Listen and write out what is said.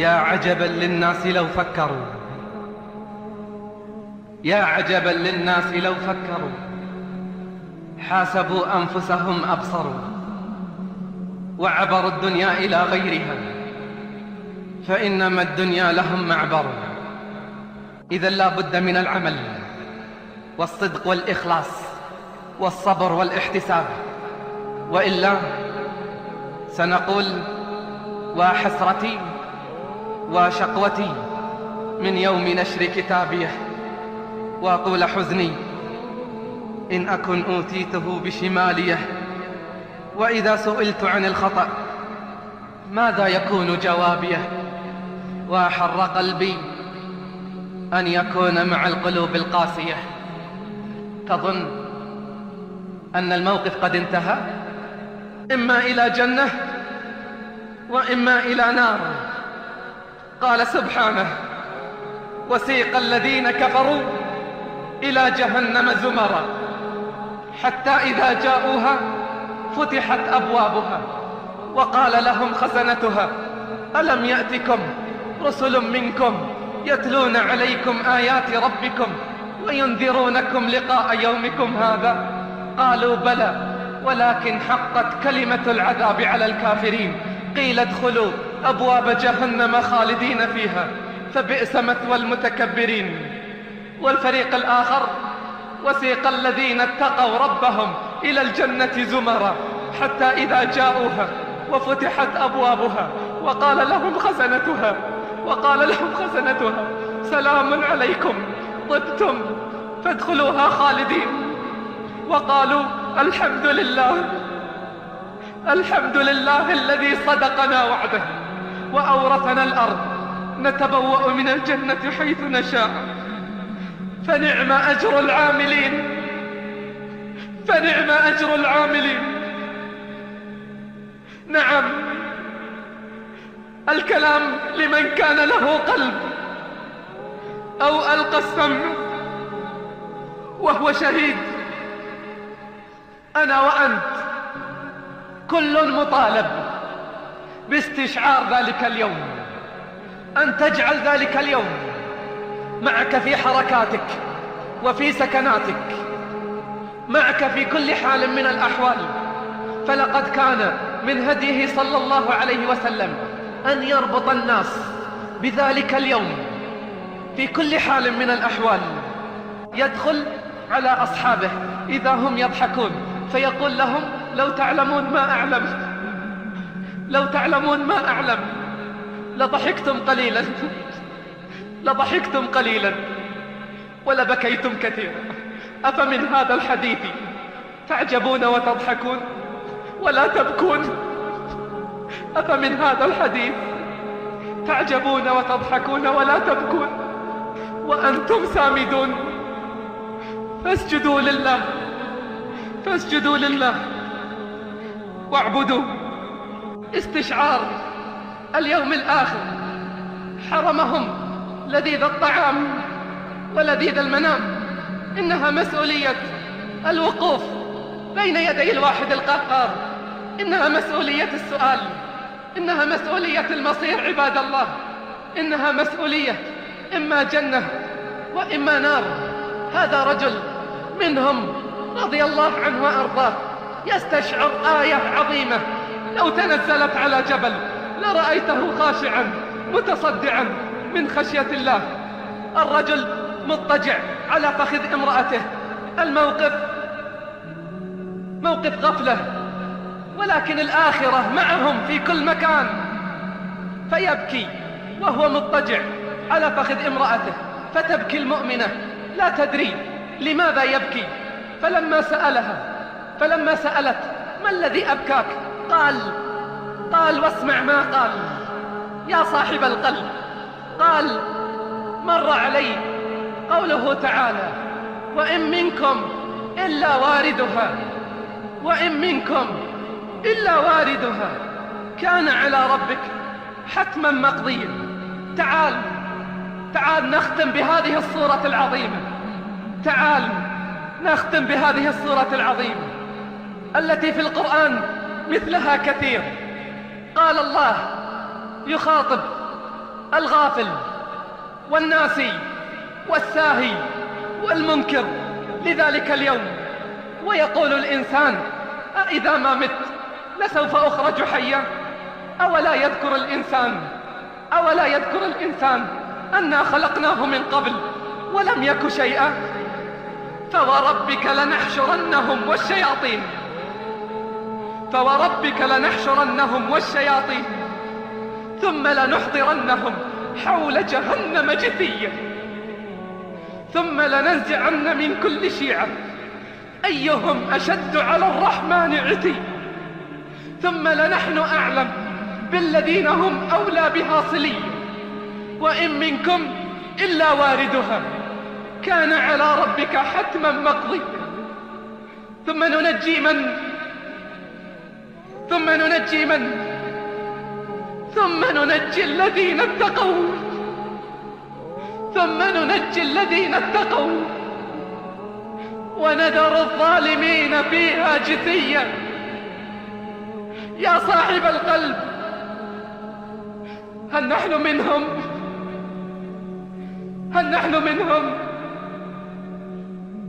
يا عجبا للناس لو فكروا. يا عجبا للناس لو فكروا. حاسبوا أنفسهم أبصروا. وعبروا الدنيا إلى غيرها. فإنما الدنيا لهم معبر. إذا لا بد من العمل. والصدق والإخلاص. والصبر والإحتساب. وإلا سنقول وحسرتي وشقوتي من يوم نشر كتابيه وطول حزني إن أكن أوتيته بشماليه وإذا سئلت عن الخطأ ماذا يكون جوابيه وأحر قلبي أن يكون مع القلوب القاسية. تظن أن الموقف قد انتهى؟ إما إلى جنة وإما إلى نار. قال سبحانه وسيق الذين كفروا إلى جهنم زمرا حتى إذا جاءوها فتحت أبوابها وقال لهم خزنتها ألم يأتكم رسل منكم يتلون عليكم آيات ربكم وينذرونكم لقاء يومكم هذا؟ قالوا بلى ولكن حقت كلمة العذاب على الكافرين قيل ادخلوا أبواب جهنم خالدين فيها فبئس مثوى المتكبرين. والفريق الآخر وسيق الذين اتقوا ربهم إلى الجنة زمرا حتى إذا جاءوها وفتحت أبوابها وقال لهم خزنتها وقال لهم خزنتها سلام عليكم طبتم فادخلوها خالدين. وقالوا الحمد لله الحمد لله الذي صدقنا وعده. وأورثنا الأرض. نتبوأ من الجنة حيث نشاء. فنعم أجر العاملين. فنعم أجر العاملين. نعم. الكلام لمن كان له قلب أو ألقى السمع وهو شهيد. أنا وأنت كل مطالب. باستشعار ذلك اليوم. أن تجعل ذلك اليوم معك في حركاتك وفي سكناتك معك في كل حال من الأحوال. فلقد كان من هديه صلى الله عليه وسلم أن يربط الناس بذلك اليوم في كل حال من الأحوال. يدخل على أصحابه إذا هم يضحكون فيقول لهم لو تعلمون ما أعلم لو تعلمون ما أعلم لضحكتم قليلا. لضحكتم قليلا. ولبكيتم كثيرا. أفمن هذا الحديث تعجبون وتضحكون؟ ولا تبكون؟ أفمن هذا الحديث تعجبون وتضحكون؟ ولا تبكون؟ وأنتم سامدون. فاسجدوا لله. فاسجدوا لله. واعبدوا استشعار اليوم الآخر. حرمهم لذيذ الطعام ولذيذ المنام. إنها مسؤولية الوقوف بين يدي الواحد القهار إنها مسؤولية السؤال. إنها مسؤولية المصير عباد الله. إنها مسؤولية إما جنة وإما نار. هذا رجل منهم رضي الله عنه وأرضاه يستشعر آية عظيمة. لو تنزلت على جبل لرأيته خاشعا متصدعا من خشية الله. الرجل مضطجع على فخذ امرأته. الموقف موقف غفلة. ولكن الآخرة معهم في كل مكان. فيبكي وهو مضطجع على فخذ امرأته. فتبكي المؤمنة. لا تدري لماذا يبكي. فلما سألها فلما سألت ما الذي أبكاك؟ قال قال واسمع ما قال. يا صاحب القلب قال مر علي قوله تعالى وإن منكم إلا واردها وإن منكم إلا واردها كان على ربك حتما مقضيا. تعال تعال نختم بهذه الصورة العظيمة. تعال نختم بهذه الصورة العظيمة التي في القرآن مثلها كثير. قال الله يخاطب الغافل والناسي والساهي والمنكر لذلك اليوم. ويقول الإنسان أإذا ما مت لسوف أخرج حيا؟ أولا يذكر الإنسان أولا يذكر الإنسان أنا خلقناه من قبل ولم يك شيئا؟ فوربك لنحشرنهم والشياطين. فوربك لنحشرنهم والشياطين ثم لنحضرنهم حول جهنم جثية ثم لننزعن من كل شيعة أيهم أشد على الرحمن عتي ثم لنحن أعلم بالذين هم أولى بها صليا وإن منكم إلا واردها كان على ربك حتما مقضي ثم ننجي من ثم ننجي من؟ ثم ننجي الذين اتقوا. ثم ننجي الذين اتقوا. ونذر الظالمين فيها جثيا. يا صاحب القلب هل نحن منهم؟ هل نحن منهم؟